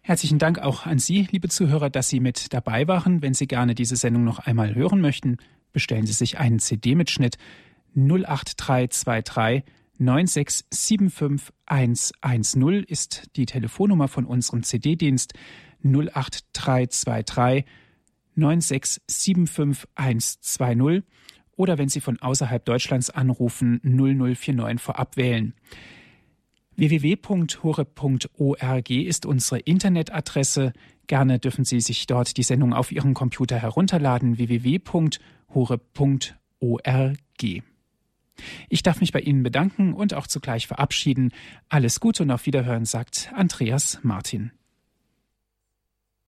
Herzlichen Dank auch an Sie, liebe Zuhörer, dass Sie mit dabei waren. Wenn Sie gerne diese Sendung noch einmal hören möchten, bestellen Sie sich einen CD-Mitschnitt 08323 9675110 ist die Telefonnummer von unserem CD-Dienst 08323 9675120 oder wenn Sie von außerhalb Deutschlands anrufen 0049 vorab wählen www.hore.org ist unsere Internetadresse. Gerne dürfen Sie sich dort die Sendung auf Ihrem Computer herunterladen. www.hore.org. Ich darf mich bei Ihnen bedanken und auch zugleich verabschieden. Alles Gute und auf Wiederhören, sagt Andreas Martin.